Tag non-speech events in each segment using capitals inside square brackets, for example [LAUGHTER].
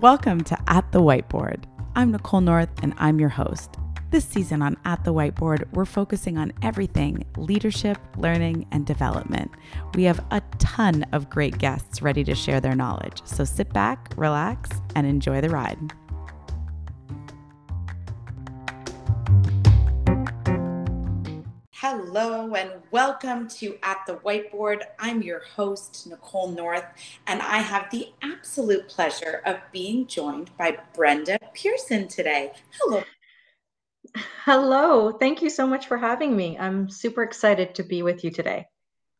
Welcome to At the Whiteboard. I'm Nicole North and I'm your host. This season on At the Whiteboard, we're focusing on everything leadership, learning, and development. We have a ton of great guests ready to share their knowledge, so sit back, relax, and enjoy the ride. Hello and welcome to At the Whiteboard. I'm your host, Nicole North, and I have the absolute pleasure of being joined by Brenda Pearson today. Hello. Hello. Thank you so much for having me. I'm super excited to be with you today.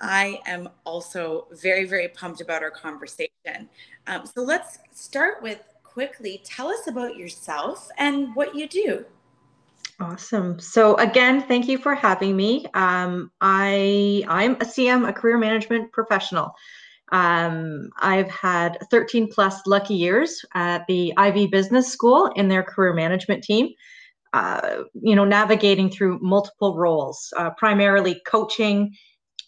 I am also very, very pumped about our conversation. Um, so let's start with quickly tell us about yourself and what you do. Awesome. So again, thank you for having me. Um, I I'm a CM, a career management professional. Um, I've had 13 plus lucky years at the Ivey Business School in their career management team. Uh, you know, navigating through multiple roles, uh, primarily coaching,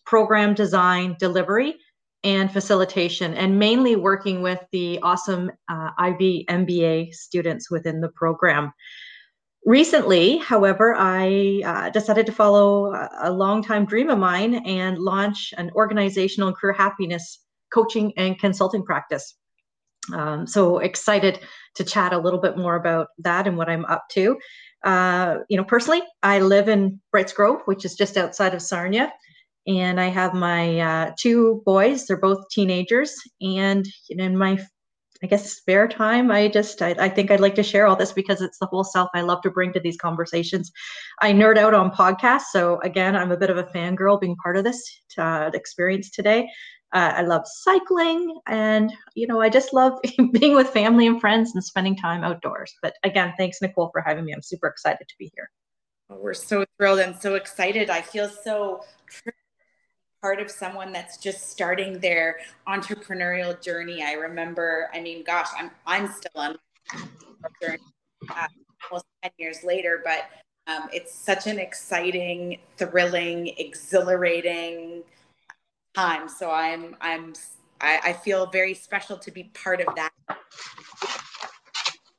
program design, delivery, and facilitation, and mainly working with the awesome uh, MBA students within the program. Recently, however, I uh, decided to follow a longtime dream of mine and launch an organizational and career happiness coaching and consulting practice. Um, so excited to chat a little bit more about that and what I'm up to. Uh, you know, personally, I live in Brights Grove, which is just outside of Sarnia, and I have my uh, two boys. They're both teenagers, and in my I guess spare time. I just I, I, think I'd like to share all this because it's the whole self I love to bring to these conversations. I nerd out on podcasts, so again, I'm a bit of a fangirl being part of this uh, experience today. Uh, I love cycling, and you know, I just love [LAUGHS] being with family and friends and spending time outdoors. But again, thanks Nicole for having me. I'm super excited to be here. We're so thrilled and so excited. I feel so part of someone that's just starting their entrepreneurial journey. I remember, I mean, gosh, I'm I'm still on my journey uh, almost ten years later, but um, it's such an exciting, thrilling, exhilarating time. So I'm I'm I, I feel very special to be part of that.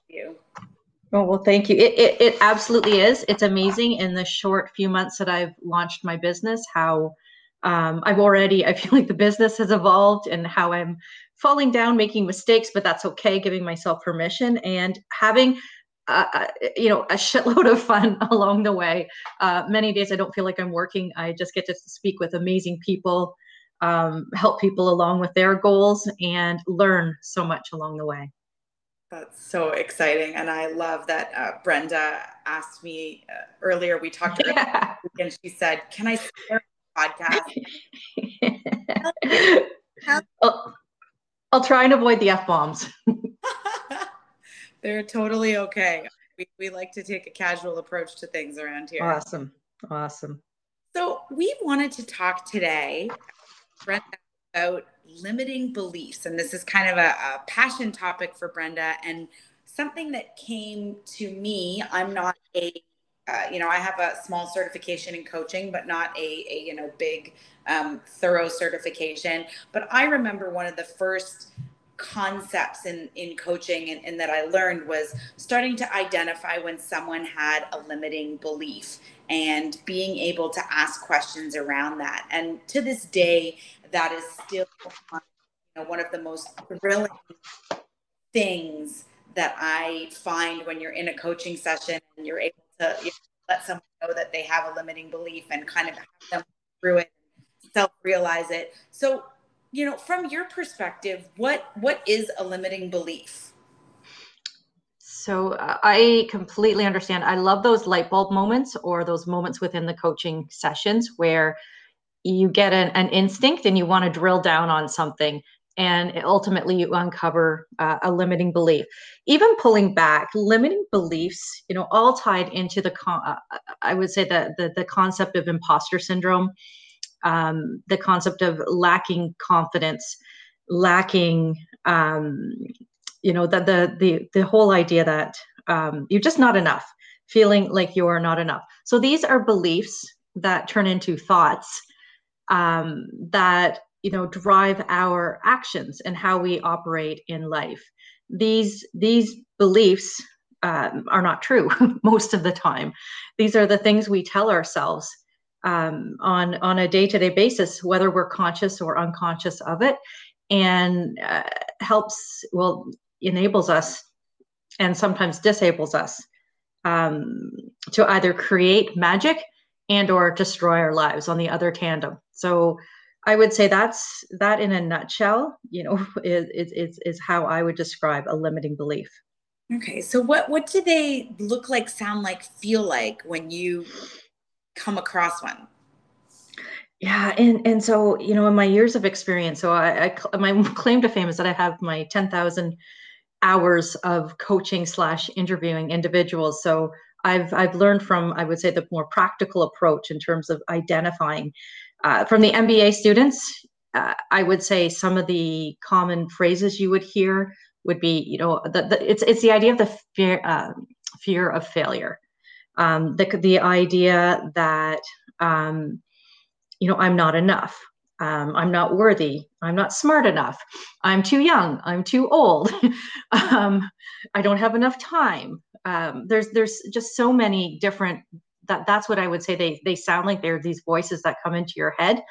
You. Oh, well, thank you. It, it, it absolutely is. It's amazing in the short few months that I've launched my business, how um, I've already, I feel like the business has evolved and how I'm falling down, making mistakes, but that's okay, giving myself permission and having, uh, uh you know, a shitload of fun [LAUGHS] along the way. Uh, many days I don't feel like I'm working. I just get to speak with amazing people, um, help people along with their goals, and learn so much along the way. That's so exciting. And I love that uh, Brenda asked me uh, earlier, we talked [LAUGHS] yeah. and she said, Can I share podcast. [LAUGHS] I'll, I'll try and avoid the F bombs. [LAUGHS] They're totally okay. We, we like to take a casual approach to things around here. Awesome. Awesome. So, we wanted to talk today about limiting beliefs. And this is kind of a, a passion topic for Brenda and something that came to me. I'm not a uh, you know, I have a small certification in coaching, but not a, a you know, big, um, thorough certification. But I remember one of the first concepts in, in coaching and, and that I learned was starting to identify when someone had a limiting belief and being able to ask questions around that. And to this day, that is still you know, one of the most thrilling things that I find when you're in a coaching session and you're able to you know, let someone know that they have a limiting belief and kind of have them through it, self realize it. So, you know, from your perspective, what what is a limiting belief? So uh, I completely understand. I love those light bulb moments or those moments within the coaching sessions where you get an, an instinct and you want to drill down on something and ultimately you uncover uh, a limiting belief. Even pulling back limiting beliefs you know all tied into the con- uh, i would say that the, the concept of imposter syndrome um, the concept of lacking confidence lacking um, you know the, the the the whole idea that um, you're just not enough feeling like you are not enough. So these are beliefs that turn into thoughts um, that you know drive our actions and how we operate in life these these beliefs um, are not true [LAUGHS] most of the time. These are the things we tell ourselves um, on on a day to day basis, whether we're conscious or unconscious of it, and uh, helps well enables us and sometimes disables us um, to either create magic and or destroy our lives on the other tandem. So I would say that's that in a nutshell, you know, [LAUGHS] is, is, is how I would describe a limiting belief. Okay. So what, what do they look like, sound like, feel like when you come across one? Yeah, and and so you know, in my years of experience, so I, I my [LAUGHS] claim to fame is that I have my ten thousand hours of coaching slash interviewing individuals. So I've I've learned from I would say the more practical approach in terms of identifying uh, from the MBA students. Uh, I would say some of the common phrases you would hear would be you know the, the it's it's the idea of the fear uh, fear of failure, um, the the idea that um, you know I'm not enough um, I'm not worthy. I'm not smart enough. I'm too young. I'm too old. [LAUGHS] um, I don't have enough time. Um, there's there's just so many different. That that's what I would say. They they sound like they're these voices that come into your head.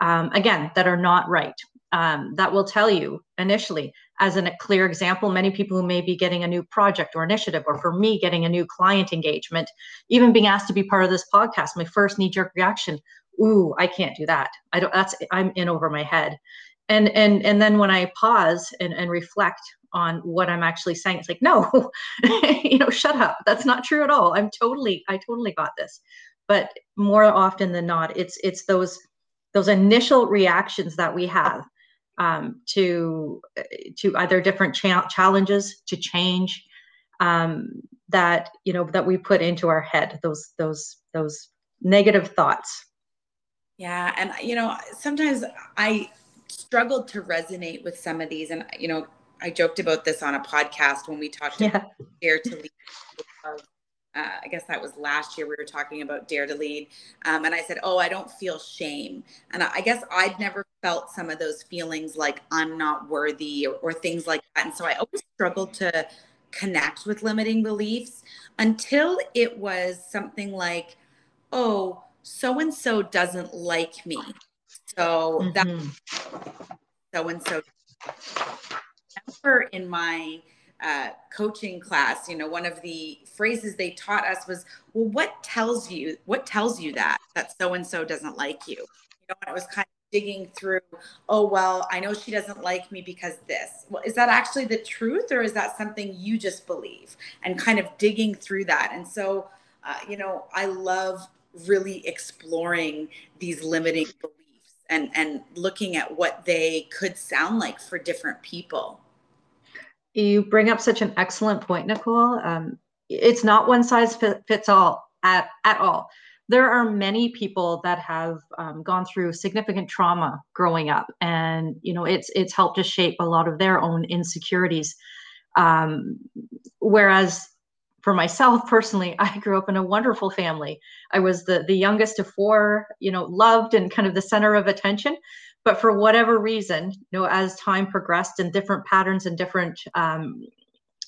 Um, again, that are not right. Um, that will tell you initially, as a clear example, many people who may be getting a new project or initiative, or for me, getting a new client engagement, even being asked to be part of this podcast, my first knee jerk reaction ooh i can't do that i don't that's i'm in over my head and and and then when i pause and, and reflect on what i'm actually saying it's like no [LAUGHS] you know shut up. That's not true at all. I'm totally i totally got this. But more often than not it's it's those those initial reactions that we have um, to to either different cha- challenges to change um, that you know that we put into our head those those those negative thoughts. Yeah. And, you know, sometimes I struggled to resonate with some of these. And, you know, I joked about this on a podcast when we talked yeah. about [LAUGHS] Dare to Lead. Uh, I guess that was last year. We were talking about Dare to Lead. Um, and I said, Oh, I don't feel shame. And I guess I'd never felt some of those feelings like I'm not worthy or, or things like that. And so I always struggled to connect with limiting beliefs until it was something like, Oh, so and so doesn't like me. So mm-hmm. that so and so. Remember in my uh, coaching class, you know, one of the phrases they taught us was, "Well, what tells you what tells you that that so and so doesn't like you?" You know, and it was kind of digging through. Oh well, I know she doesn't like me because this. Well, is that actually the truth, or is that something you just believe? And kind of digging through that. And so, uh, you know, I love really exploring these limiting beliefs and and looking at what they could sound like for different people. You bring up such an excellent point nicole. Um, it's not one size fits all at, at all. There are many people that have um, gone through significant trauma growing up and you know it's it's helped to shape a lot of their own insecurities. Um, whereas for myself personally, [LAUGHS] I grew up in a wonderful family. I was the the youngest of four, you know, loved and kind of the center of attention. But for whatever reason, you know, as time progressed and different patterns and different um,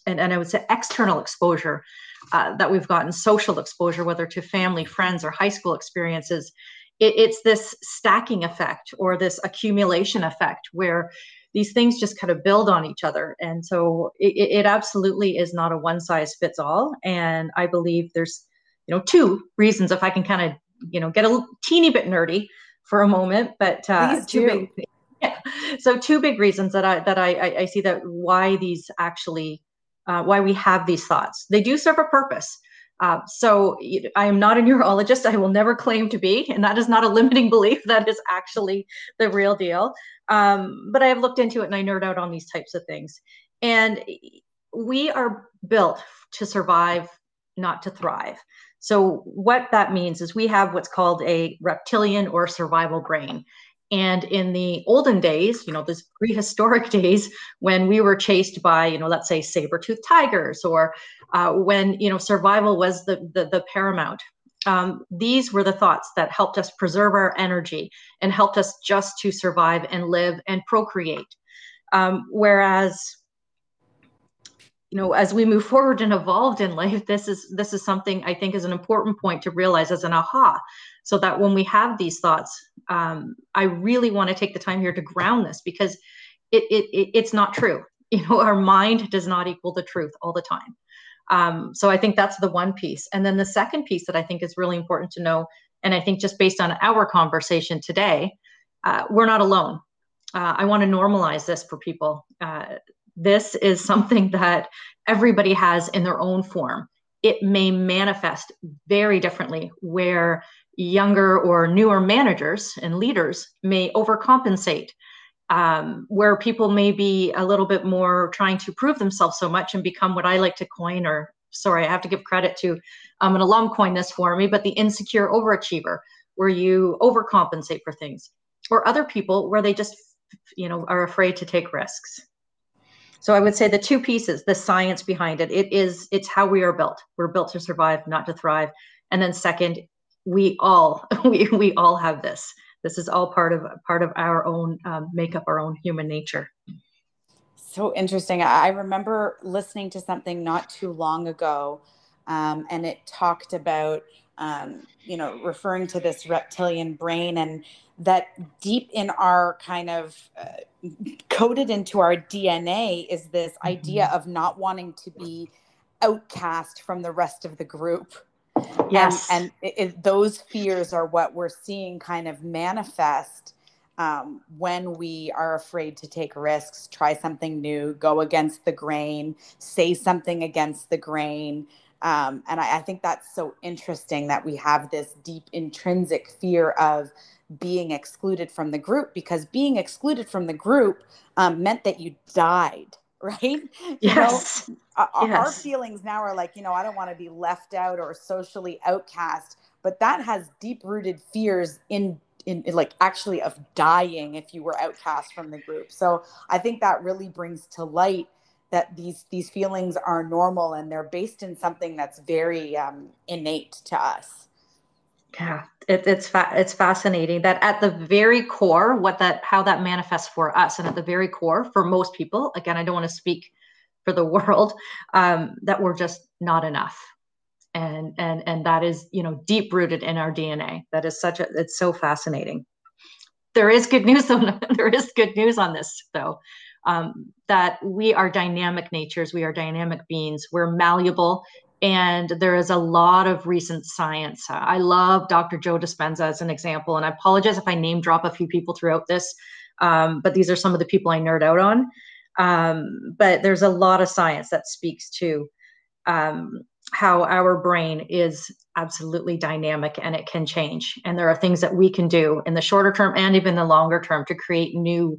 and, and I would say external exposure uh, that we've gotten, social exposure, whether to family, friends, or high school experiences, it, it's this stacking effect or this accumulation effect where these things just kind of build on each other. And so it, it absolutely is not a one size fits all. And I believe there's, you know, two reasons if I can kind of, you know, get a teeny bit nerdy for a moment, but uh, two big, [LAUGHS] yeah. So two big reasons that I that I, I, I see that why these actually uh, why we have these thoughts. They do serve a purpose. Uh, so I am not a [LAUGHS] neurologist. I will never claim to be, and that is not a limiting belief. [LAUGHS] That is actually the real deal. Um, but I have looked into it and I nerd out on these types of things. And we are built to survive, not to thrive. So what that means is we have what's called a reptilian or survival brain. And in the olden days, you know, these prehistoric [LAUGHS] days when we were chased by, you know, let's say saber-toothed tigers or uh, when, you know, survival was the, the, the paramount, um, these were the thoughts that helped us preserve our energy and helped us just to survive and live and procreate. Um, whereas you know as we move forward and evolved in life this is this is something i think is an important point to realize as an aha so that when we have these thoughts um, i really want to take the time here to ground this because it, it, it it's not true. [LAUGHS] You know our mind does not equal the truth all the time. Um, so i think that's the one piece. And then the second piece that i think is really important to know and i think just based on our conversation today uh, we're not alone. Uh, i want to normalize this for people. Uh, this is [LAUGHS] something that everybody has in their own form. It may manifest very differently where younger or newer managers and leaders may overcompensate, um, where people may be a little bit more trying to prove themselves so much and become what I like to coin, or sorry, I have to give credit to um, an alum coin this for me, but the insecure overachiever, where you overcompensate for things, or other people where they just, you know, are afraid to take risks. So I would say the two pieces, the science behind it, it is it's how we are built. We're built to survive, not to thrive. And then second, we all [LAUGHS] we we all have this. This is all part of part of our own um, makeup, our own human nature. So interesting. I remember listening to something not too long ago, um, and it talked about um, you know referring to this reptilian brain and that deep in our kind of uh, coded into our DNA is this mm-hmm. idea of not wanting to be outcast from the rest of the group. Yes. and, and it, it, those fears are what we're seeing kind of manifest um, when we are afraid to take risks, try something new, go against the grain, say something against the grain. Um, and I, I think that's so interesting that we have this deep intrinsic fear of being excluded from the group because being excluded from the group um, meant that you died [LAUGHS] right yes. You know, yes. our feelings now are like you know i don't want to be left out or socially outcast but that has deep rooted fears in, in in like actually of dying if you were outcast from the group so i think that really brings to light that these these feelings are normal and they're based in something that's very um, innate to us yeah it, it's fa- it's fascinating that at the very core what that how that manifests for us and at the very core for most people again i don't want to speak for the [LAUGHS] world um, that we're just not enough. And and and that is you know deep rooted in our dna that is such a it's so fascinating. There is good news on [LAUGHS] there is good news on this though um, that we are dynamic natures we are dynamic beings we're malleable and there is a lot of recent science. I love Dr. Joe Dispenza as an example, and I apologize if I name drop a few people throughout this, um, but these are some of the people I nerd out on. Um, but there's a lot of science that speaks to um, how our brain is absolutely dynamic and it can change. And there are things that we can do in the shorter term and even the longer term to create new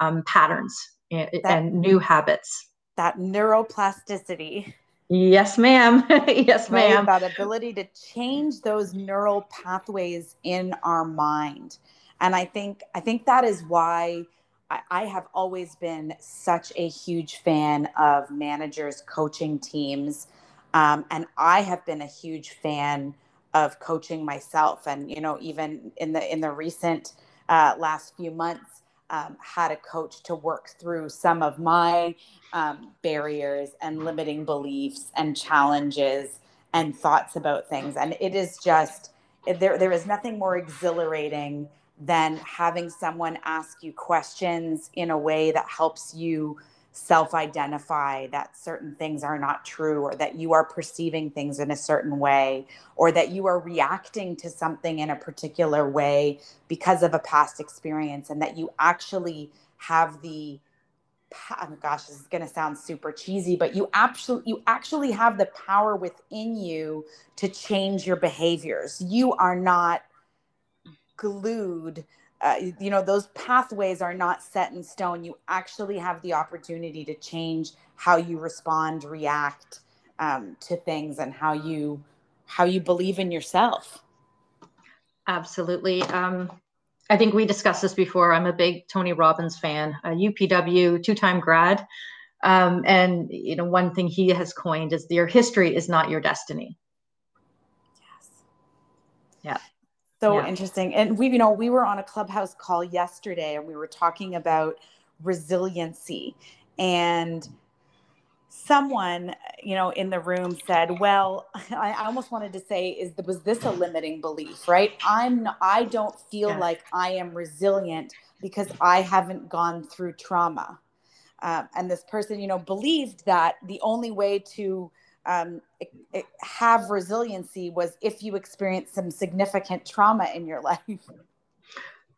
um, patterns that, and new habits. That neuroplasticity Yes, ma'am. [LAUGHS] yes, right? ma'am. That ability to change those neural pathways in our mind. And I think I think that is why I, I have always been such a huge fan of managers coaching teams. Um, and I have been a huge fan of coaching myself. And, you know, even in the in the recent uh, last few months, um, had a coach to work through some of my um, barriers and limiting beliefs and challenges and thoughts about things. And it is just, there, there is nothing more exhilarating than having someone ask you questions in a way that helps you self identify that certain things are not true or that you are perceiving things in a certain way or that you are reacting to something in a particular way because of a past experience and that you actually have the oh gosh this is going to sound super cheesy but you actually you actually have the power within you to change your behaviors. You are not glued uh, you know those pathways are not set in stone. You actually have the opportunity to change how you respond react um, to things and how you how you believe in yourself. Absolutely. Um, i think we discussed this before. I'm a big tony robbins fan a upw two-time grad. Um, and you know one thing he has coined is your history is not your destiny. Yes. Yeah so yeah. interesting. And we, you know, we were on a clubhouse call yesterday and we were talking about resiliency. And someone you know in the room said well [LAUGHS] i almost wanted to say is was this a limiting belief right i'm i don't feel yeah. like i am resilient because i haven't gone through trauma uh, and this person you know believed that the only way to um, it, it have resiliency was if you experience some significant trauma in your [LAUGHS] life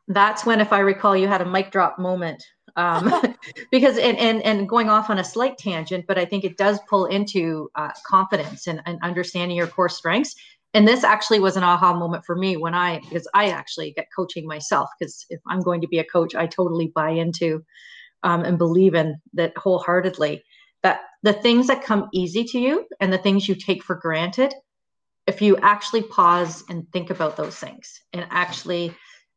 that's when if i recall you had a mic drop moment um, [LAUGHS] because and, and and going off on a slight tangent, but I think it does pull into uh, confidence and, and understanding your core strengths. And this actually was an aha moment for me when I because I actually get coaching myself because if I'm going to be a coach, I totally buy into um, and believe in that wholeheartedly. That the things that come easy to you and the things you take for granted, if you actually pause and think about those things and actually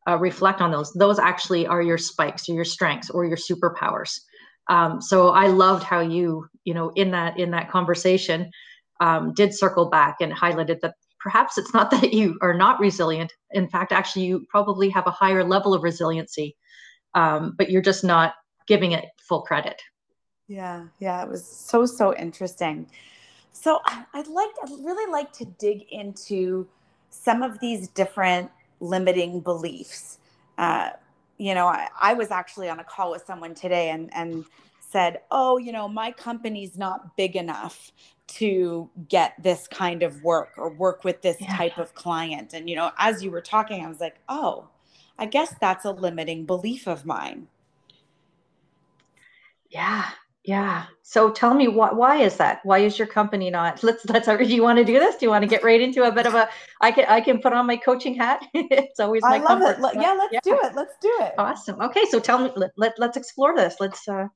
uh, reflect on those. Those actually are your spikes or your strengths or your superpowers. Um, so I loved how you, you know, in that in that conversation, um, did circle back and highlighted that perhaps it's not [LAUGHS] that you are not resilient. In fact, actually, you probably have a higher level of resiliency, um, but you're just not giving it full credit. Yeah, yeah, it was so so interesting. So I'd like, I'd really like to dig into some of these different limiting beliefs. Uh, you know, I, I, was actually on a call with someone today and, and said, Oh, you know, my company's not big enough to get this kind of work or work with this yeah. type of client. And, you know, as you were talking, I was like, Oh, I guess that's a limiting belief of mine. Yeah. Yeah. So tell me what why is that? Why is your company not? [LAUGHS] Let's let's do you want to do this? Do you want to get right into a bit of a I can I can put on my coaching hat. [LAUGHS] it's always my I love comfort. it. Yeah, let's yeah. do it. Let's do it. Awesome. Okay, so tell me let, let let's explore this. Let's uh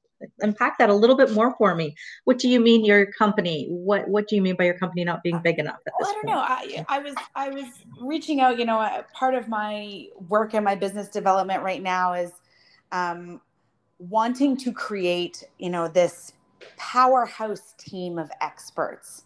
unpack that a little bit more for me. What do you mean your company? What what do you mean by your company not being big enough at this well, I don't point? know. I, I was I was reaching out, you know, part of my work and my business development right now is um wanting to create, you know, this powerhouse team of experts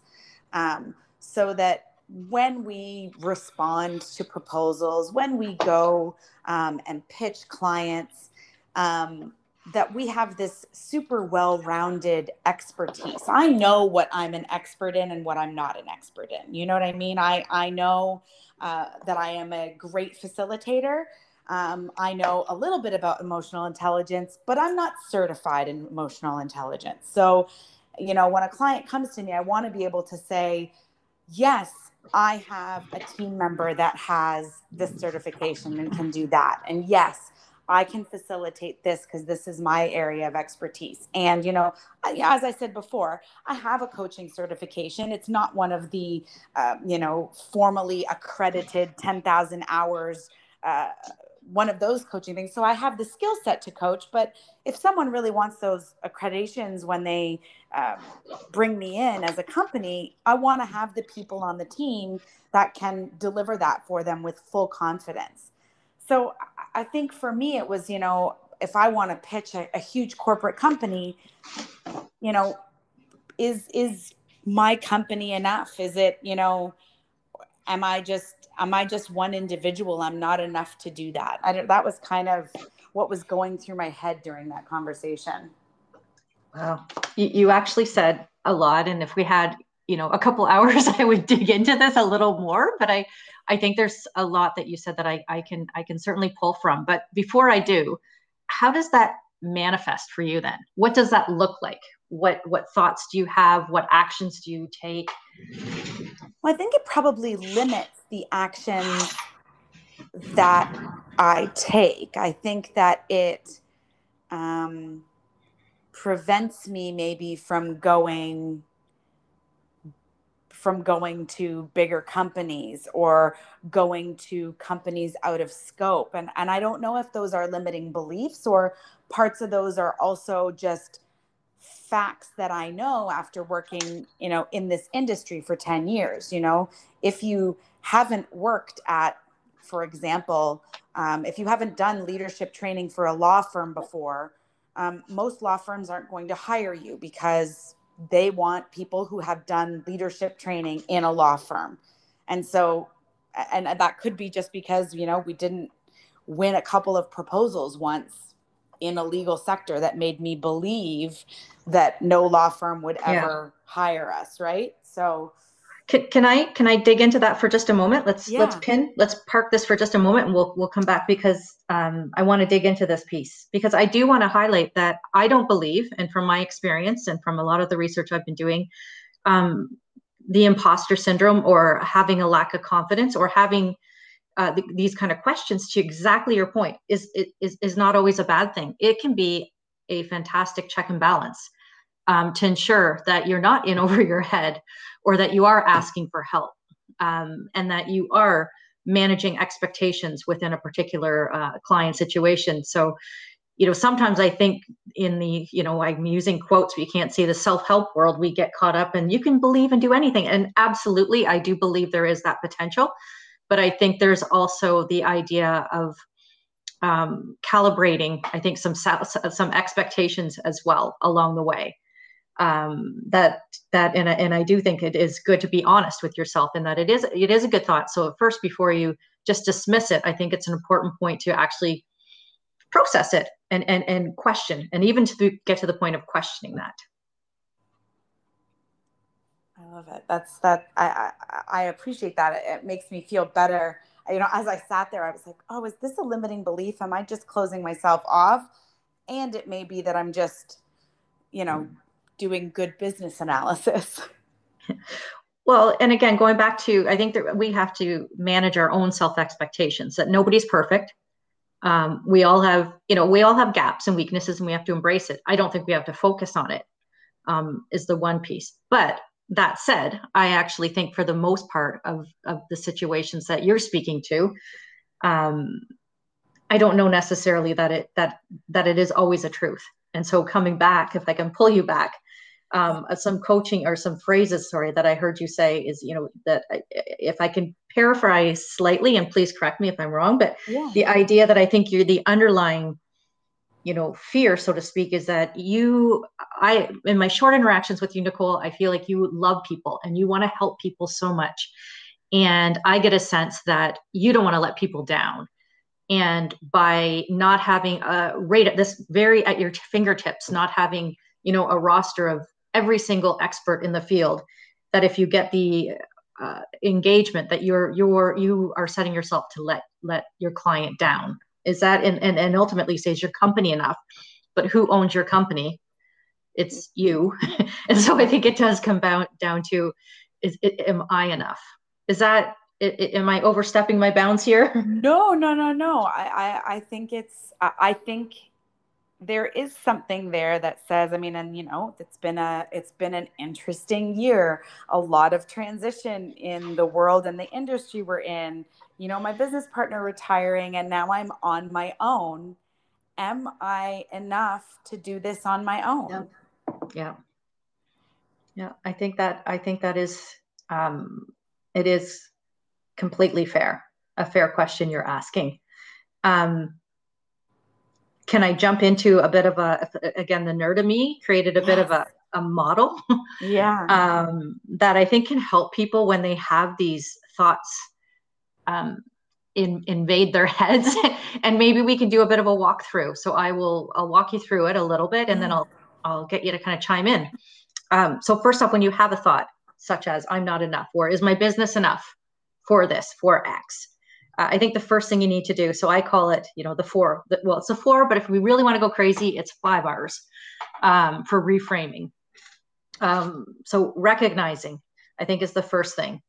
um, so that when we respond to proposals, when we go um, and pitch clients, um, that we have this super well rounded expertise. I know what I'm an expert in and what I'm not an expert in. You know what I mean? I, I know uh, that I am a great facilitator. Um, I know a little bit about emotional intelligence, but I'm not certified in emotional intelligence. So, you know, when a client comes to me, I want to be able to say, yes, I have a team member that has this certification and can do that. And yes, I can facilitate this because this is my area of expertise. And, you know, as I said before, I have a coaching certification. It's not one of the, uh, you know, formally accredited 10,000 hours uh, one of those coaching things. So I have the skill set to coach, but if someone really wants those accreditations when they um, bring me in as a company, I want to have the people on the team that can deliver that for them with full confidence. So I think for me, it was, you know, if I want to pitch a, a huge corporate company, you know, is is my company enough? Is it, you know, am I just am I just one individual? I'm not enough to do that. I don't, that was kind of what was going through my head during that conversation. Wow. You, you actually said a lot. And if we had, you know, a couple [LAUGHS] hours, I would dig into this a little more, but I, I think there's a lot that you said that I, I can, I can certainly pull from, but before I do, how does that manifest for you then? What does that look like? What, what thoughts do you have? What actions do you take? Well, I think it probably limits the actions that I take. I think that it um, prevents me maybe from going from going to bigger companies or going to companies out of scope and and I don't know if those are limiting beliefs or parts of those are also just facts that I know after working, you know, in this industry for 10 years, you know, if you haven't worked at, for example, um, if you haven't done leadership training for a law firm before, um, most law firms aren't going to hire you because they want people who have done leadership training in a law firm. And so, and that could be just because, you know, we didn't win a couple of proposals once in a legal sector that made me believe that no law firm would ever yeah. hire us, right? So can, can I can I dig into that for just a moment? Let's yeah. let's pin let's park this for just a moment and we'll we'll come back because um, I want to dig into this piece because I do want to highlight that I don't believe and from my experience and from a lot of the research I've been doing, um, the imposter syndrome or having a lack of confidence or having uh, th- these kind of questions to exactly your point is, is is not always a bad thing. It can be a fantastic check and balance um, to ensure that you're not in [LAUGHS] over your head or that you are asking for help um, and that you are managing expectations within a particular uh, client situation. So, you know, sometimes I think in the, you know, I'm using quotes, but you can't see the self help world, we get caught up and you can believe and do anything. And absolutely, I do believe there is that potential. But I think there's also the idea of um, calibrating, I think, some some expectations as well along the way um, that that and I, and I do think it is good to be honest with yourself and that it is it is a good thought. So first, before you just dismiss it, I think it's an important point to actually process it and and and question, and even to get to the point of questioning that. I love it. That's that. I I, I appreciate that. It, makes me feel better. You know, as I sat there, I was like, "Oh, is this a limiting belief? Am I just closing myself off?" And it may be that I'm just, you know, doing good business analysis. [LAUGHS] Well, and again, going back to, I think that we have to manage our own self expectations. That nobody's perfect. Um, we all have, you know, we all have gaps and weaknesses, and we have to embrace it. I don't think we have to focus on it. Um, is the one piece. But that said, I actually think for the most part of of the situations that you're speaking to, um, I don't know necessarily that it that that it is always a truth. And so coming back, if I can pull you back, um, uh, some coaching or some phrases, sorry, that I heard you say is, you know, that I, if I can paraphrase slightly, and please correct me if I'm wrong, but yeah. the idea that I think you're the underlying, you know, fear, so to speak, is that you, I, in my short interactions with you, Nicole, I feel like you love people and you want to help people so much. And I get a sense that you don't want to let people down and by not having a rate at this very at your fingertips not having you know a roster of every single expert in the field that if you get the uh, engagement that you're you're you are setting yourself to let let your client down is that and and, and ultimately says your company enough but who owns your company? It's you. [LAUGHS] And so i think it does come down down to is it, am i enough? Is that it, it, am i overstepping my bounds here? [LAUGHS] No no no no. I i, I think it's I, I think there is something there that says i mean and you know it's been a it's been an interesting year. A lot of transition in the world and the industry we're in you know my business partner retiring and now i'm on my own. Am i enough to do this on my own? Yeah yeah, yeah. i think that i think that is um it is completely fair a fair question you're asking. Um can I jump into a bit of a again the nerd of me created a yes. bit of a, a model? Yeah. [LAUGHS] Um, that I think can help people when they have these thoughts um, in, invade their [LAUGHS] heads and maybe we can do a bit of a walkthrough so I will I'll walk you through it a little bit and then I'll I'll get you to kind of chime in um, so first off when you have a thought such as I'm not enough or is my business enough for this for X uh, I think the first thing you need to do, so I call it, you know, the four. The, well, it's a four, but if we really want to go crazy, it's five R's um, for reframing. Um, so recognizing, I think, is the first thing.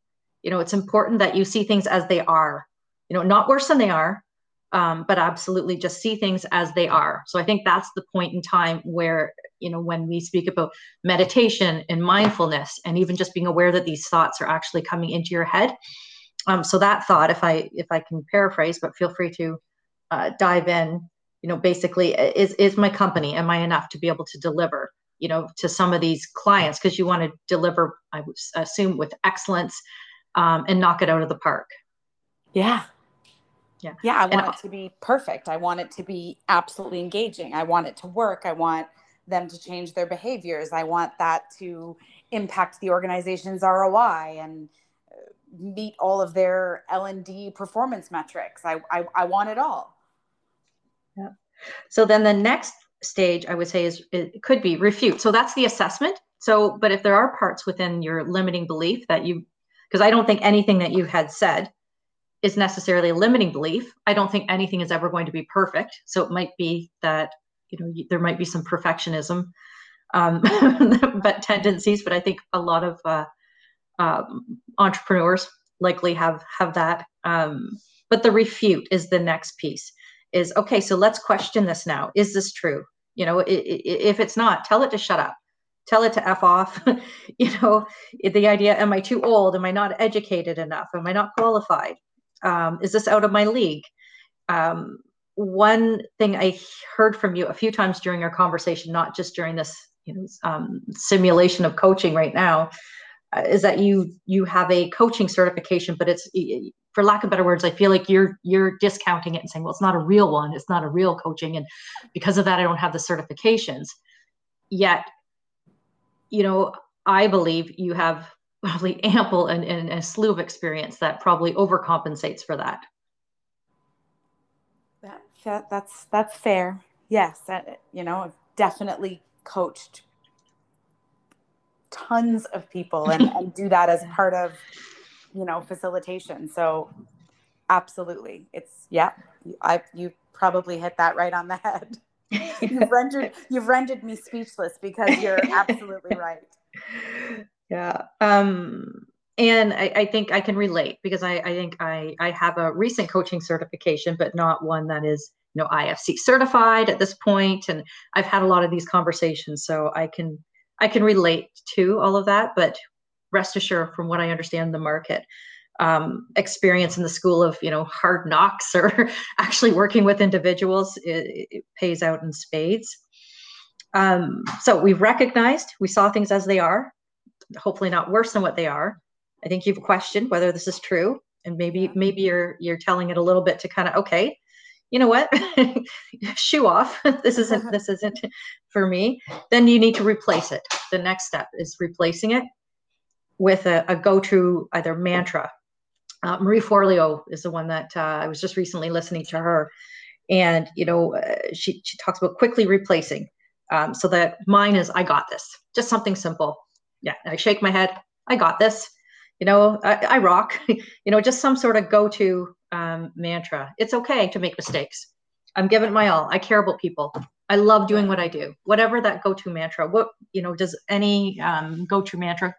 You know, it's important that you see things as they are. You know, not worse than they are, um, but absolutely just see things as they are. So I think that's the point in time where, you know, when we speak about meditation and mindfulness, and even just being aware that these thoughts are actually coming into your head um, so that thought, if I if I can paraphrase, but feel free to uh, dive in. You know, basically, is is my company? Am I enough to be able to deliver? You know, to some of these clients because you want to deliver. I assume with excellence um, and knock it out of the park. Yeah. Yeah. Yeah. I want and, it to be perfect. I want it to be absolutely engaging. I want it to work. I want them to change their behaviors. I want that to impact the organization's ROI and meet all of their L and D performance metrics. I, I I want it all. Yeah. So then the next stage I would say is it could be refute. So that's the assessment. So, but if there are parts within your limiting belief that you, because I don't think anything that you had said is necessarily a limiting belief. I don't think anything is ever going to be perfect. So it might be that you know there might be some perfectionism, um, [LAUGHS] but tendencies. But I think a lot of uh, uh, entrepreneurs likely have have that. Um, but the refute is the next piece. Is okay. So let's question this now. Is this true? You know, if it's not, tell it to shut up. Tell it to f off. [LAUGHS] you know, the idea: Am I too old? Am I not educated enough? Am I not qualified? Um, is this out of my league? Um, one thing I heard from you a few times during our conversation, not just during this you know, um, simulation of coaching right now, uh, is that you you have a coaching certification, but it's for lack of better words, I feel like you're you're discounting it and saying, well, it's not a real one, it's not a real coaching, and because of that, I don't have the certifications. Yet, you know, I believe you have probably [LAUGHS] ample and, and a slew of experience that probably overcompensates for that. That, that that's that's fair. Yes, that, you know, I've definitely coached tons of people and, [LAUGHS] and do that as part of you know facilitation. So absolutely, it's yeah. I you probably hit that right on the [LAUGHS] head. You've rendered [LAUGHS] you've rendered me speechless because you're absolutely right [LAUGHS] yeah um and I, I, think I can relate because I, I, think I, I have a recent coaching certification, but not one that is you know IFC certified at this point. And I've had a lot of these conversations, so I can I can relate to all of that. But rest assured, from what I understand, the market um, experience in the school of you know hard knocks or [LAUGHS] actually working with individuals it, it pays out in spades. Um, so we've recognized we saw things as they are hopefully not worse than what they are. I think you've questioned whether this is true, and maybe maybe you're you're telling it a little bit to kind of okay, you know what, [LAUGHS] shoo off. [LAUGHS] this isn't this isn't for me. Then you need to replace it. The next step is replacing it with a, a go-to either mantra. Uh, Marie Forleo is the one that uh, I was just recently listening to her, and you know uh, she she talks about quickly replacing. Um, so that mine is I got this, just something simple yeah, I shake my head. I got this. You know, I, I rock. [LAUGHS] you know, just some sort of go-to um, mantra. It's okay to make mistakes. I'm giving my all. I care about people. I love doing what I do. Whatever that go-to mantra. What you know? Does any um, go-to mantra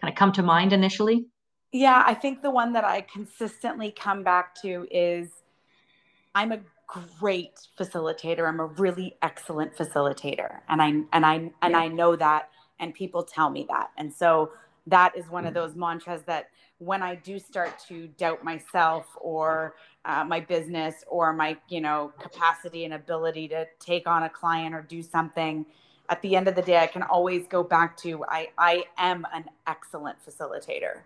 kind of come to mind initially? Yeah, I think the one that I consistently come back to is I'm a great facilitator. I'm a really excellent facilitator. And I and I and yeah. I know that and people tell me that and so that is one of mm. those mantras that when i do start to doubt myself or uh, my business or my you know capacity and ability to take on a client or do something at the end of the day i can always go back to i i am an excellent facilitator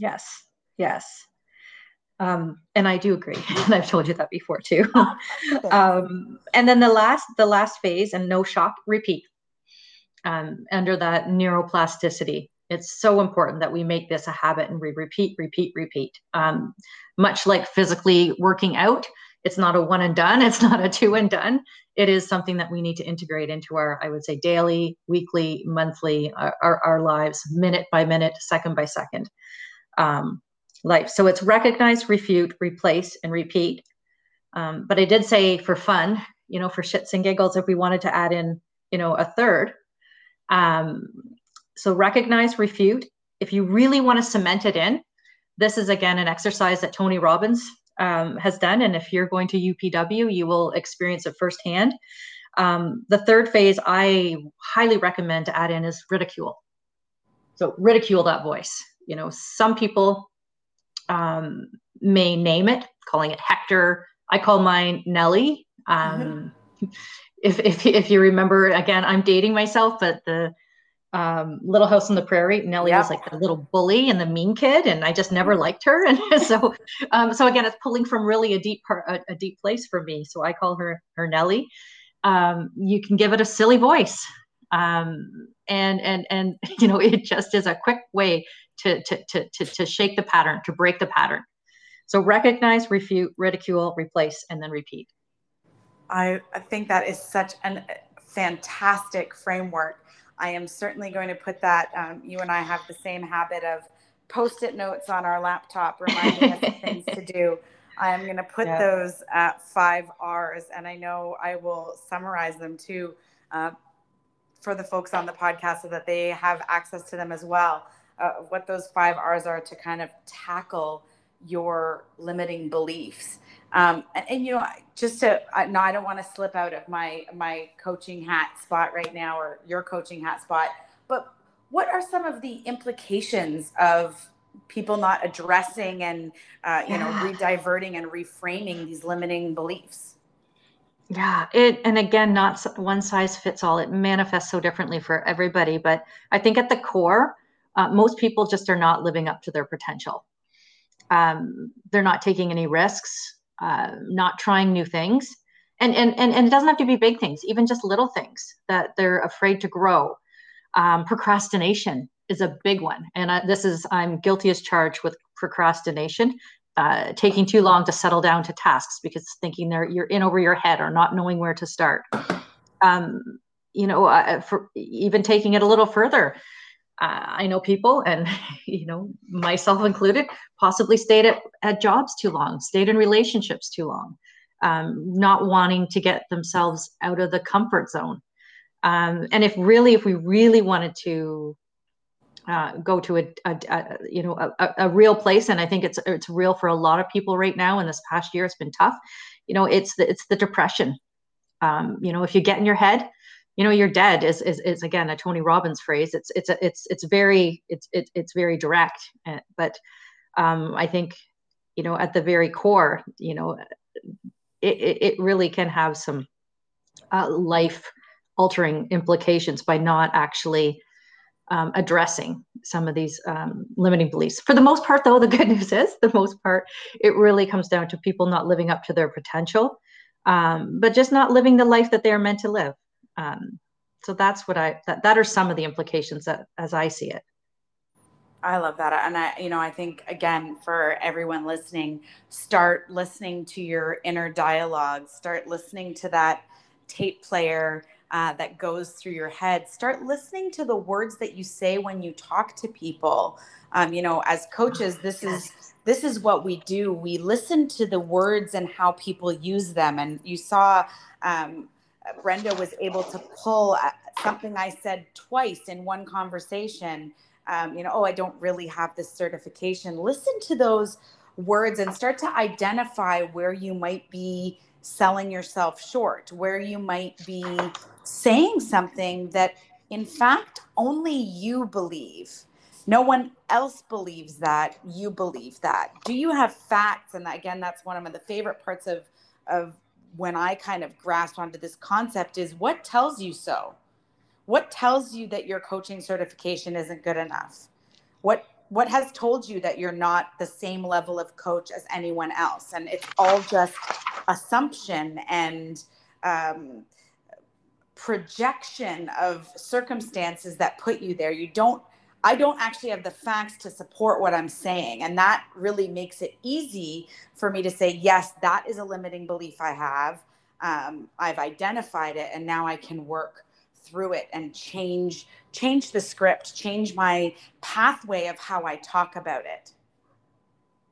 yes yes um, and I do agree, [LAUGHS] and I've told you that before too. [LAUGHS] um, and then the last, the last phase, and no shock, repeat um, under that neuroplasticity. It's so important that we make this a habit and we repeat, repeat, repeat. Um, much like physically working out, it's not a one and done, [LAUGHS] it's not a two and done. It is something that we need to integrate into our, I would say, daily, weekly, monthly, our, our, our lives, minute by minute, second by second um, life. So it's recognize, refute, replace, and repeat. Um, but I did say for fun, you know, for shits and giggles, if we wanted to add in, you know, a third, um, so recognize, refute. If you really want to cement it in, this is again an exercise that Tony Robbins um, has done. And if you're going to UPW, you will experience it firsthand. Um, the third phase I highly recommend to add in is ridicule. So ridicule that voice. You know, some people um, may name it, calling it Hector. I call mine Nellie. Um, mm-hmm [LAUGHS] if, if, if you remember, again, I'm dating myself, but the um, Little House on the Prairie, Nellie yep. was like the little bully and the mean kid, and I just never liked her. [LAUGHS] And [LAUGHS] so, um, so again, it's pulling from really a deep part, a, a, deep place for me. So I call her her Nellie. Um, you can give it a silly voice, um, and and and you know, it just is a quick way to to to to, to shake the pattern, to break the pattern. So recognize, refute, ridicule, replace, and then repeat. I, I think that is such a fantastic framework. I am certainly going to put that. Um, you and I have the same habit of post-it notes on our laptop reminding us of things to do. I am going to put yeah. those at five R's, and I know I will summarize them too uh, for the folks on the podcast so that they have access to them as well. Uh, what those five R's are to kind of tackle your limiting beliefs. Um, and, and, you know, just to uh, no, I don't want to slip out of my my coaching hat spot right now or your coaching hat spot. But what are some of the implications of people not addressing and uh, you yeah. know rediverting and reframing these limiting beliefs? Yeah, it and again, not one size fits all. It manifests so differently for everybody. But I think at the core, uh, most people just are not living up to their potential. Um, they're not taking any risks uh, not trying new things. And, and, and, and it doesn't have to be big things, even just little things that they're afraid to grow. Um, procrastination is a big one. And I, this is, I'm guilty as charged with procrastination, uh, taking too long to settle down to tasks because thinking they're, you're in over your head or not knowing where to start. Um, you know, uh, for even taking it a little further, I know people, and [LAUGHS] you know myself included, possibly stayed at, at jobs too long, stayed in relationships too long, um, not wanting to get themselves out of the comfort zone. Um, and if really, if we really wanted to uh, go to a, a, a you know a, a, real place, and I think it's it's real for a lot of people right now. And this past year, it's been tough. You know, it's the it's the depression. Um, you know, if you get in your head, you know you're dead is, is is again a tony robbins phrase it's it's it's it's very it's it, it's very direct uh, but um i think you know at the very core you know it it really can have some uh, life altering implications by not actually um, addressing some of these um, limiting beliefs. For the most part, though, the good [LAUGHS] news is the most part, it really comes down to people not living up to their potential, um, but just not living the life that they are meant to live. Um, so that's what I that, that are some of the implications that as I see it. I love that. And I, you know, I think again, for everyone listening, start listening to your inner dialogue, start listening to that tape player uh, that goes through your head. Start listening to the words that you say when you talk to people. Um, you know, as coaches, this is this is what we do. We listen to the words and how people use them. And you saw um, Brenda was able to pull uh, something I said twice in one conversation. Um, you know, oh, I don't really have this certification. Listen to those words and start to identify where you might be selling yourself short, where you might be saying something that, in fact, only you believe. No one else believes that. You believe that. Do you have facts? And again, that's one of the favorite parts of of when I kind of grasped onto this concept is what tells you so? What tells you that your coaching certification isn't good enough? What what has told you that you're not the same level of coach as anyone else? And it's all just assumption and um, projection of circumstances that put you there. You don't I don't actually have the facts to support what I'm saying. And that really makes it easy for me to say, yes, that is a limiting belief I have. Um, I've identified it and now I can work through it and change change the script change my pathway of how i talk about it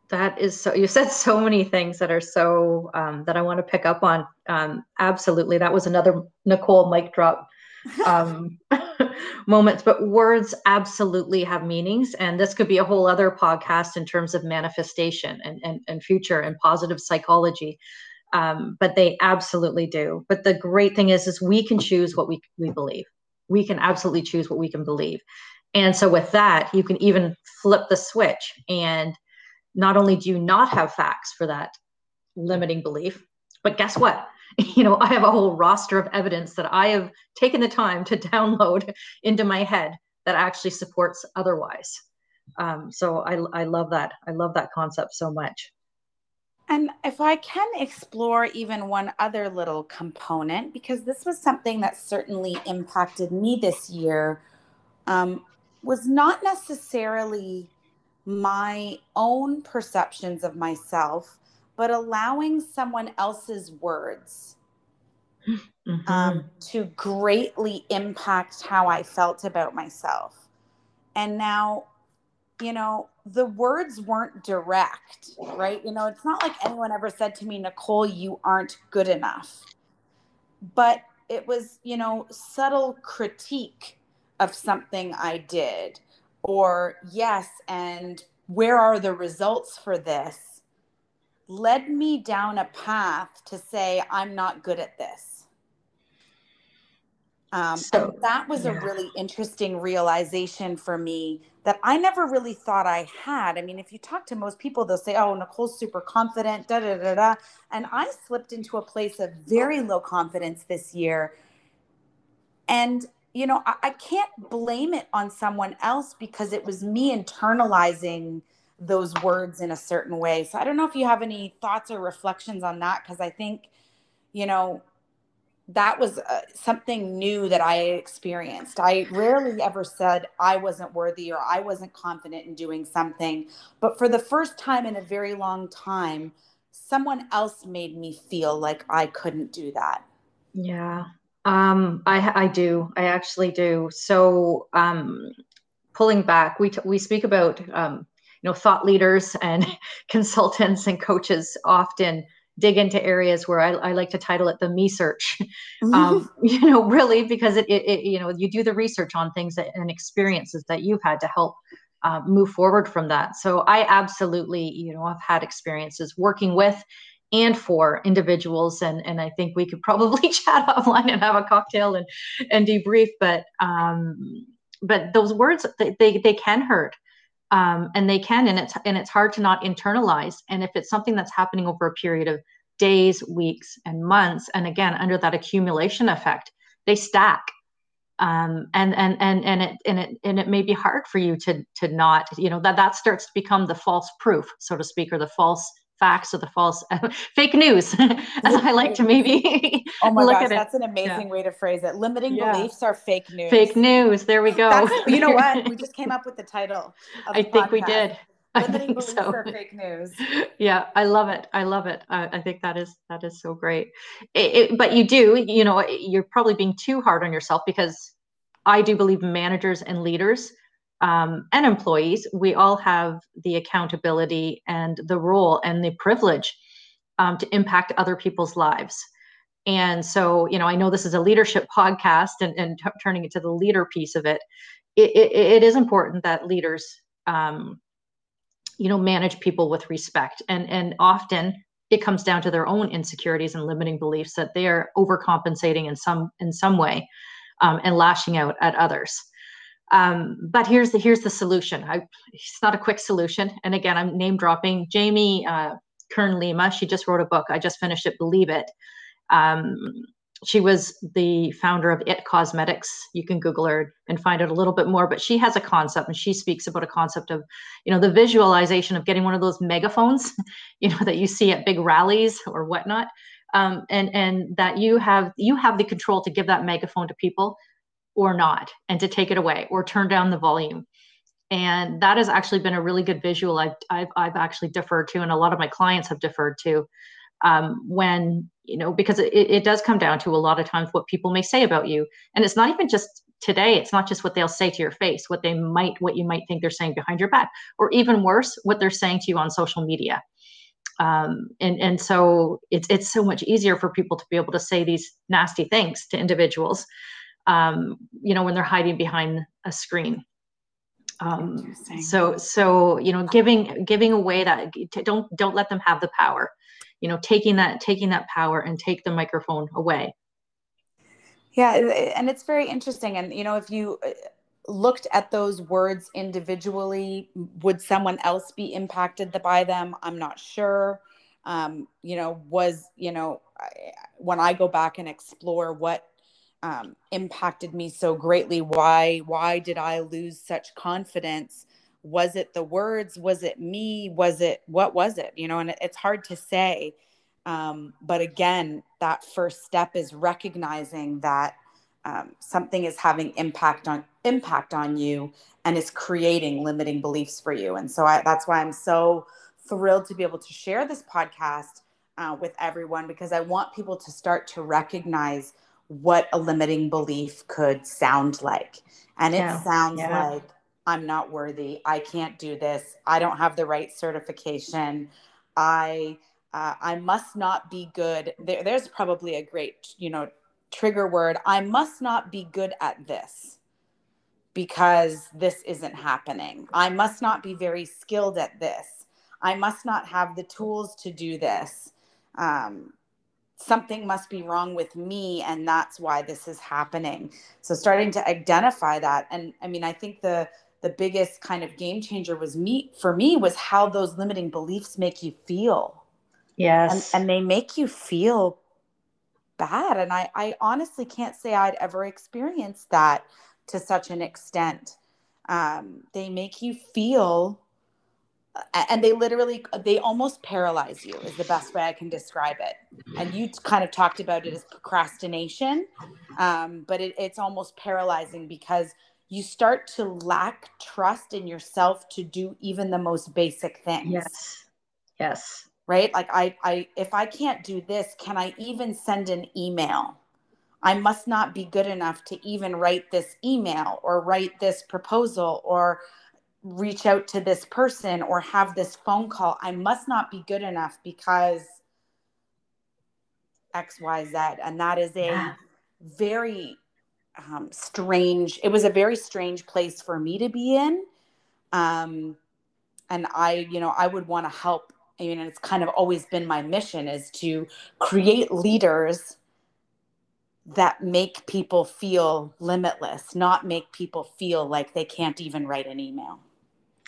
that is so you said so many things that are so um, that i want to pick up on um, absolutely that was another nicole mic drop [LAUGHS] um, moments, but words absolutely have meanings. And this could be a whole other podcast in terms of manifestation and, and, and future and positive psychology. Um, but they absolutely do. But the great thing is, is we can choose what we, we believe. We can absolutely choose what we can believe. And so with that, you can even flip the switch. And not only do you not have facts for that limiting belief, but guess what? [LAUGHS] you know, I have a whole roster of evidence that I have taken the time to [LAUGHS] download into my head that actually supports otherwise. Um, so I, I love that. I love that concept so much. And if I can explore even one other little component, because this was something that certainly impacted me this year, um, was not necessarily my own perceptions of myself, but allowing someone else's words mm-hmm. um, to greatly impact how I felt about myself. And now, you know, the words weren't direct, right? You know, it's not like anyone ever said to me, Nicole, you aren't good enough. But it was, you know, subtle critique of something I did, or yes, and where are the results for this? Led me down a path to say, I'm not good at this. Um, so, that was yeah. a really interesting realization for me that I never really thought I had. I mean, if you talk to most people, they'll say, Oh, Nicole's super confident, da da da da. And I slipped into a place of very low confidence this year. And, you know, I, I can't blame it on someone else because it was me internalizing those words in a certain way. So I don't know if you have any thoughts or reflections on that because I think, you know, that was uh, something new that I experienced. I rarely ever said I wasn't worthy or I wasn't confident in doing something. But for the first time in a very long time, someone else made me feel like I couldn't do that. Yeah. Um, I, I do. I actually do. So, um, pulling back, we, t- we speak about um, know thought leaders and [LAUGHS] consultants and coaches often dig into areas where I, I like to title it the me search mm-hmm. um, [LAUGHS] you know really because it, it, it, you know you do the research on things that, and experiences that you've had to help uh, move forward from that so i absolutely you know i've had experiences working with and for individuals and and i think we could probably [LAUGHS] chat offline and have a cocktail and and debrief but um but those words they, they, they can hurt um, and they can and it's and it's hard to not internalize. And if it's something that's happening over a period of days weeks and months and again under that accumulation effect they stack. Um, and and and and it and it and it may be hard for you to to not you know that that starts to become the false proof so to speak or the false facts or the false [LAUGHS] fake news [LAUGHS] as i like to maybe [LAUGHS] oh my gosh that's an amazing yeah. way to phrase it. Limiting yeah. beliefs are fake news. Fake news. There we go. That's, you know what? We just came up with the title i think podcast. we did. limiting beliefs so. are fake news. Yeah i love it. I love it. I, I think that is that is so great. It, it, but you do you know you're probably being too hard on yourself because i do believe managers and leaders um, and employees, we all have the accountability and the role and the privilege um, to impact other people's lives. And so, you know, I know this is a leadership [LAUGHS] podcast and, and t- turning it to the leader piece of it. It, it, it is important that leaders, um, you know, manage people with respect. And, and often it comes down to their own insecurities and limiting beliefs that they are overcompensating in some in some way um, and lashing out at others. Um, but here's the here's the solution. I, it's not a quick solution. And again, I'm name dropping Jamie uh, Kern Lima. She just wrote a book. I just finished it. Believe it. Um, she was the founder of It Cosmetics. You can Google her and find out a little bit more. But she has a concept, and she speaks about a concept of, you know, the visualization of getting one of those megaphones, [LAUGHS] you know, that you see at big rallies or whatnot, um, and and that you have you have the control to give that megaphone to people or not and to take it away or turn down the volume. And that has actually been a really good visual I've, I've, I've actually deferred to and a lot of my clients have deferred to um, when you know because it, it does come down to a lot of times what people may say about you. And it's not even just today. It's not just what they'll say to your face what they might what you might think they're saying behind your back or even worse what they're saying to you on social media. Um, and and so it's it's so much easier for people to be able to say these nasty things to individuals um, you know, when they're hiding behind a screen. Um, so, so you know, giving giving away that don't don't let them have the power. You know, taking that taking that power and take the microphone away. Yeah, and it's very interesting. And you know, if you uh, looked at those words individually, would someone else be impacted by them? I'm not sure. Um, you know, was you know, when I go back and explore what um, impacted me so greatly. Why why did i lose such confidence? Was it the words? Was it me? Was it what was it? You know and it's hard to say. Um, but again that first step is recognizing that um, something is having impact on impact on you and is creating limiting beliefs for you. And so I, that's why i'm so thrilled to be able to share this podcast uh, with everyone because I want people to start to recognize what a limiting belief could sound like. And it yeah. sounds yeah. like, I'm not worthy. I can't do this. I don't have the right certification. I uh, I must not be good. There, there's probably a great, you know, trigger word. I must not be good at this because this isn't happening. I must not be very skilled at this. I must not have the tools to do this. Um, something must be wrong with me, and that's why this is happening. So, starting to identify that, and I mean, I think the the biggest kind of game changer was me for me was how those limiting beliefs make you feel. Yes. and, and they make you feel bad and I, I honestly can't say i'd ever experienced that to such an extent. Um, they make you feel and they literally they almost paralyze you is the best way i can describe it and you kind of talked about it as procrastination um, but it, it's almost paralyzing because you start to lack trust in yourself to do even the most basic things. Yes. Yes. Right? Like I I if I can't do this, can I even send an email? I must not be good enough to even write this email or write this proposal or reach out to this person or have this phone call. I must not be good enough because XYZ. And that is a yeah. very um, strange. It was a very strange place for me to be in. Um, and I, you know, I would want to help. I mean, it's kind of always been my mission is to create leaders that make people feel limitless, not make people feel like they can't even write an email.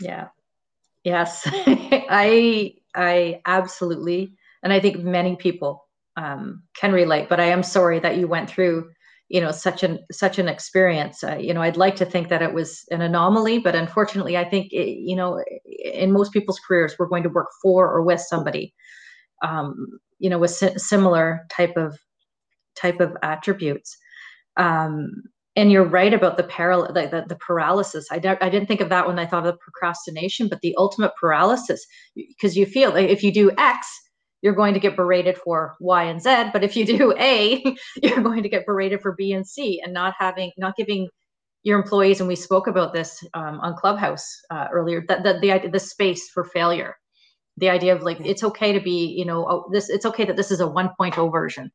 Yeah. Yes. [LAUGHS] I I absolutely and I think many people um, can relate, but I am sorry that you went through you know such an such an experience uh, you know i'd like to think that it was an anomaly but unfortunately i think it, you know in most people's careers we're going to work for or with somebody um, you know with si- similar type of type of attributes um, and you're right about the, paral- the, the, the paralysis I, I didn't think of that when i thought of procrastination but the ultimate paralysis because you feel like if you do x you're going to get berated for Y and Z. But if you do A, [LAUGHS] you're going to get berated for B and C, and not having, not giving your employees. And we spoke about this um, on Clubhouse uh, earlier. That the, the the space for failure, the idea of like it's okay to be, you know, oh, this. It's okay that this is a 1.0 version.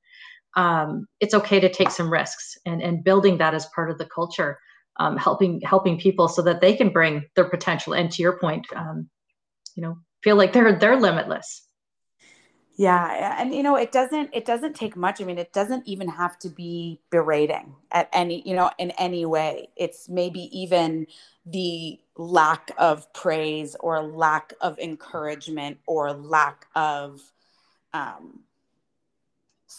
Um, it's okay to take some risks, and and building that as part of the culture. Um, helping helping people so that they can bring their potential and to your point um, you know feel like they're they're limitless yeah, and you know, it doesn't it doesn't take much. I mean, it doesn't even have to be berating at any, you know, in any way. It's maybe even the lack of praise or lack of encouragement or lack of um,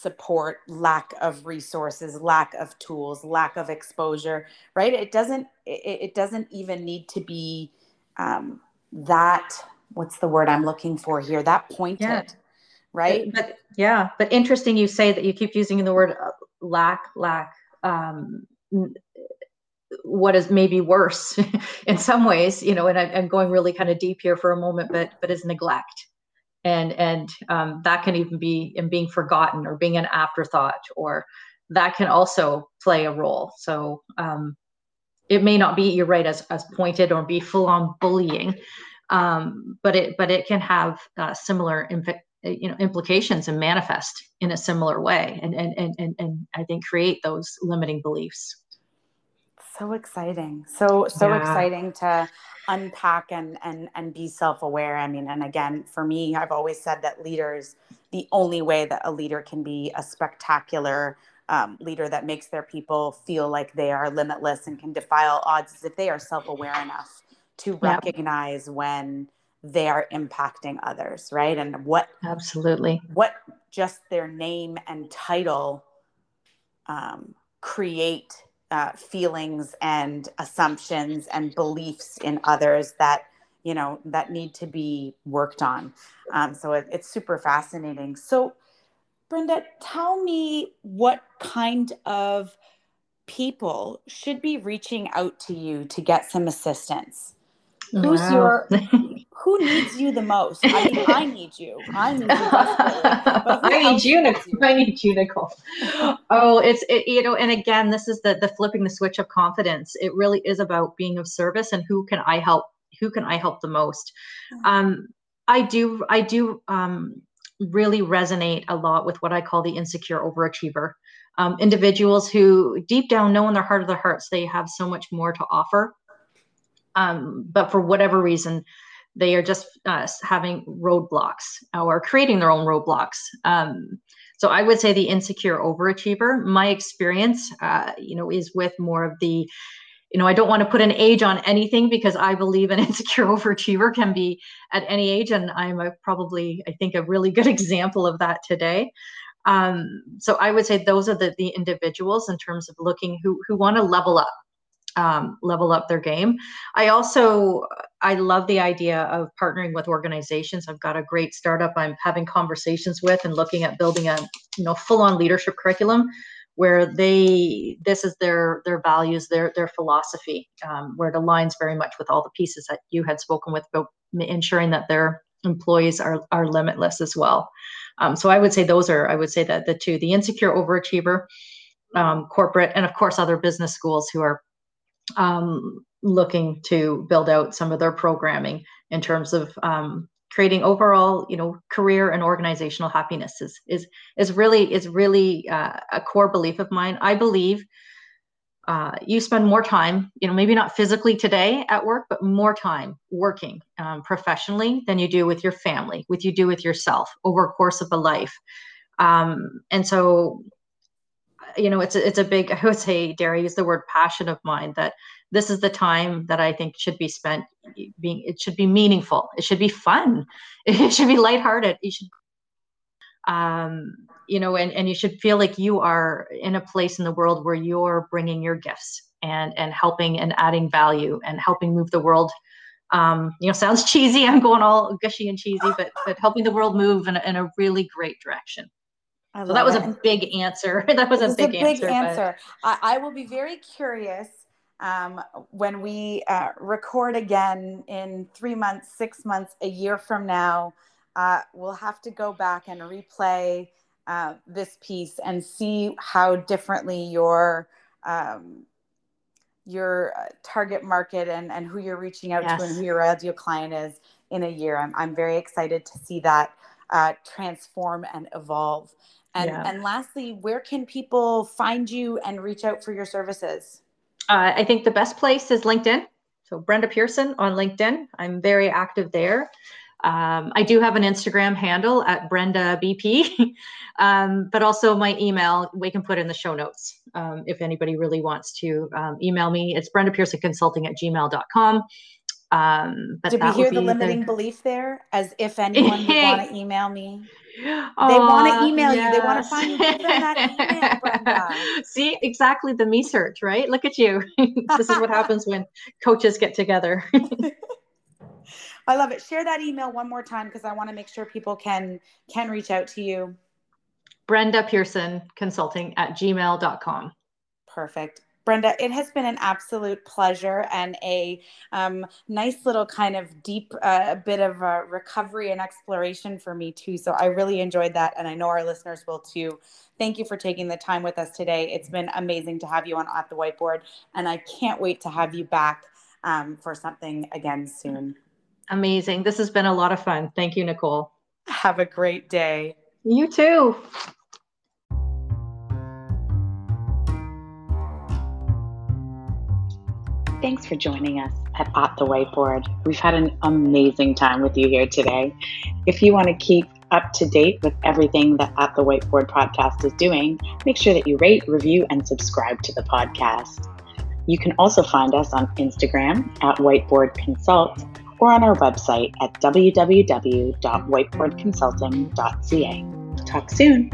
support, lack of resources, lack of tools, lack of exposure, right? It doesn't it, it doesn't even need to be um, that what's the word I'm looking for here? That pointed. Yeah right? But yeah, but interesting you say that you keep using the word uh, lack, lack. Um, what is maybe worse [LAUGHS] in some ways, you know, and I, am going really kind of deep here for a moment, but but is neglect, and and um, that can even be in being forgotten or being an afterthought, or that can also play a role. So um, it may not be you're right as as pointed or be full on bullying, um, but it but it can have uh, similar uh, you know implications and manifest in a similar way and and and and, and i think create those limiting beliefs so exciting so so yeah. exciting to unpack and and and be self-aware i mean and again for me i've always said that leaders the only way that a leader can be a spectacular um, leader that makes their people feel like they are limitless and can defy all odds is if they are self-aware enough to recognize when they are impacting others, right? And what absolutely what just their name and title um, create uh, feelings and assumptions and beliefs in others that you know that need to be worked on. Um, so it, it's super fascinating. So, Brenda, tell me what kind of people should be reaching out to you to get some assistance. Who's your [LAUGHS] who needs you the most? I mean, I [LAUGHS] need you. I need you I need you, Nicole. [LAUGHS] I need you, Nicole. Oh, it's it, you know, and again, this is the the flipping the switch of confidence. It really is about being of service and who can I help? Who can I help the most? Mm-hmm. Um, I do. I do. Um, really resonate a lot with what I call the insecure overachiever. Um, individuals who deep down know in their heart of their hearts they have so much more to offer um, but for whatever reason they are just uh, having roadblocks or creating their own roadblocks um, so i would say the insecure overachiever my experience uh, you know is with more of the you know i don't want to put an age on anything because i believe an [LAUGHS] insecure overachiever can be at any age and i'm a, probably i think a really good [LAUGHS] example of that today um, so i would say those are the, the individuals in terms of looking who who want to level up um, level up their game. I also I love the idea of partnering with organizations. I've got a great startup I'm having conversations with and looking at building a you know full on leadership curriculum where they this is their their values their their philosophy um, where it aligns very much with all the pieces that you had spoken with about ensuring that their employees are are limitless as well um, so i would say those are i would say that the two the insecure overachiever um, corporate and of course other business schools who are um, looking to build out some of their programming in terms of um, creating overall, you know, career and organizational happiness is is is really is really uh, a core belief of mine. I believe uh, you spend more time, you know, maybe not physically today at work, but more time working um, professionally than you do with your family, with you do with yourself over a course of a life. Um, and so you know, it's a, it's a big, I would say, dare I use the word passion of mine that this is the time that I think should be spent being, it should be meaningful. It should be fun. [LAUGHS] It should be lighthearted. You should, um, you know, and, and you should feel like you are in a place in the world where you're bringing your gifts and, and helping and adding value and helping move the world um, you know, [LAUGHS] sounds cheesy. I'm going all gushy and cheesy, but but helping the world move in in a really great direction so that was it. a big answer. [LAUGHS] that was a big, a big, answer. answer. I, I, will be very curious um, when we uh, record again in three months, six months, a year from now. Uh, we'll have to go back and replay uh, this piece and see how differently your um, your uh, target market and, and who you're reaching out yes. to and who your ideal client is in a year. I'm, I'm very excited to see that uh, transform and evolve. And, yeah. and lastly, where can people find you and reach out for your services? Uh, I think the best place is LinkedIn. So Brenda Pearson on LinkedIn. I'm very active there. Um, I do have an Instagram handle at Brenda BP, [LAUGHS] um, but also my email we can put in the show notes um, if anybody really wants to um, email me. It's Brenda Pearson Consulting at gmail.com. Um, but Did we hear the limiting the... belief there? As if anyone would [LAUGHS] want to email me. They want to email yes. you. They want to find you. Give them that email, [LAUGHS] Brenda. See, exactly the me search, right? Look at you. [LAUGHS] this is what happens when coaches get together. [LAUGHS] I love it. Share that email one more time because I want to make sure people can can reach out to you. Brenda Pearson Consulting at gmail.com. Perfect. Brenda, it has been an absolute pleasure and a um, nice little kind of deep uh, bit of uh, recovery and exploration for me too. So I really enjoyed that, and I know our listeners will too. Thank you for taking the time with us today. It's been amazing to have you on at the whiteboard, and I can't wait to have you back um, for something again soon. Amazing. This has been a lot of fun. Thank you, Nicole. Have a great day. You too. Thanks for joining us at At the Whiteboard. We've had an amazing time with you here today. If you want to keep up to date with everything that At the Whiteboard podcast is doing, make sure that you rate, review, and subscribe to the podcast. You can also find us on Instagram at Whiteboard Consult or on our website at www.whiteboardconsulting.ca. Talk soon.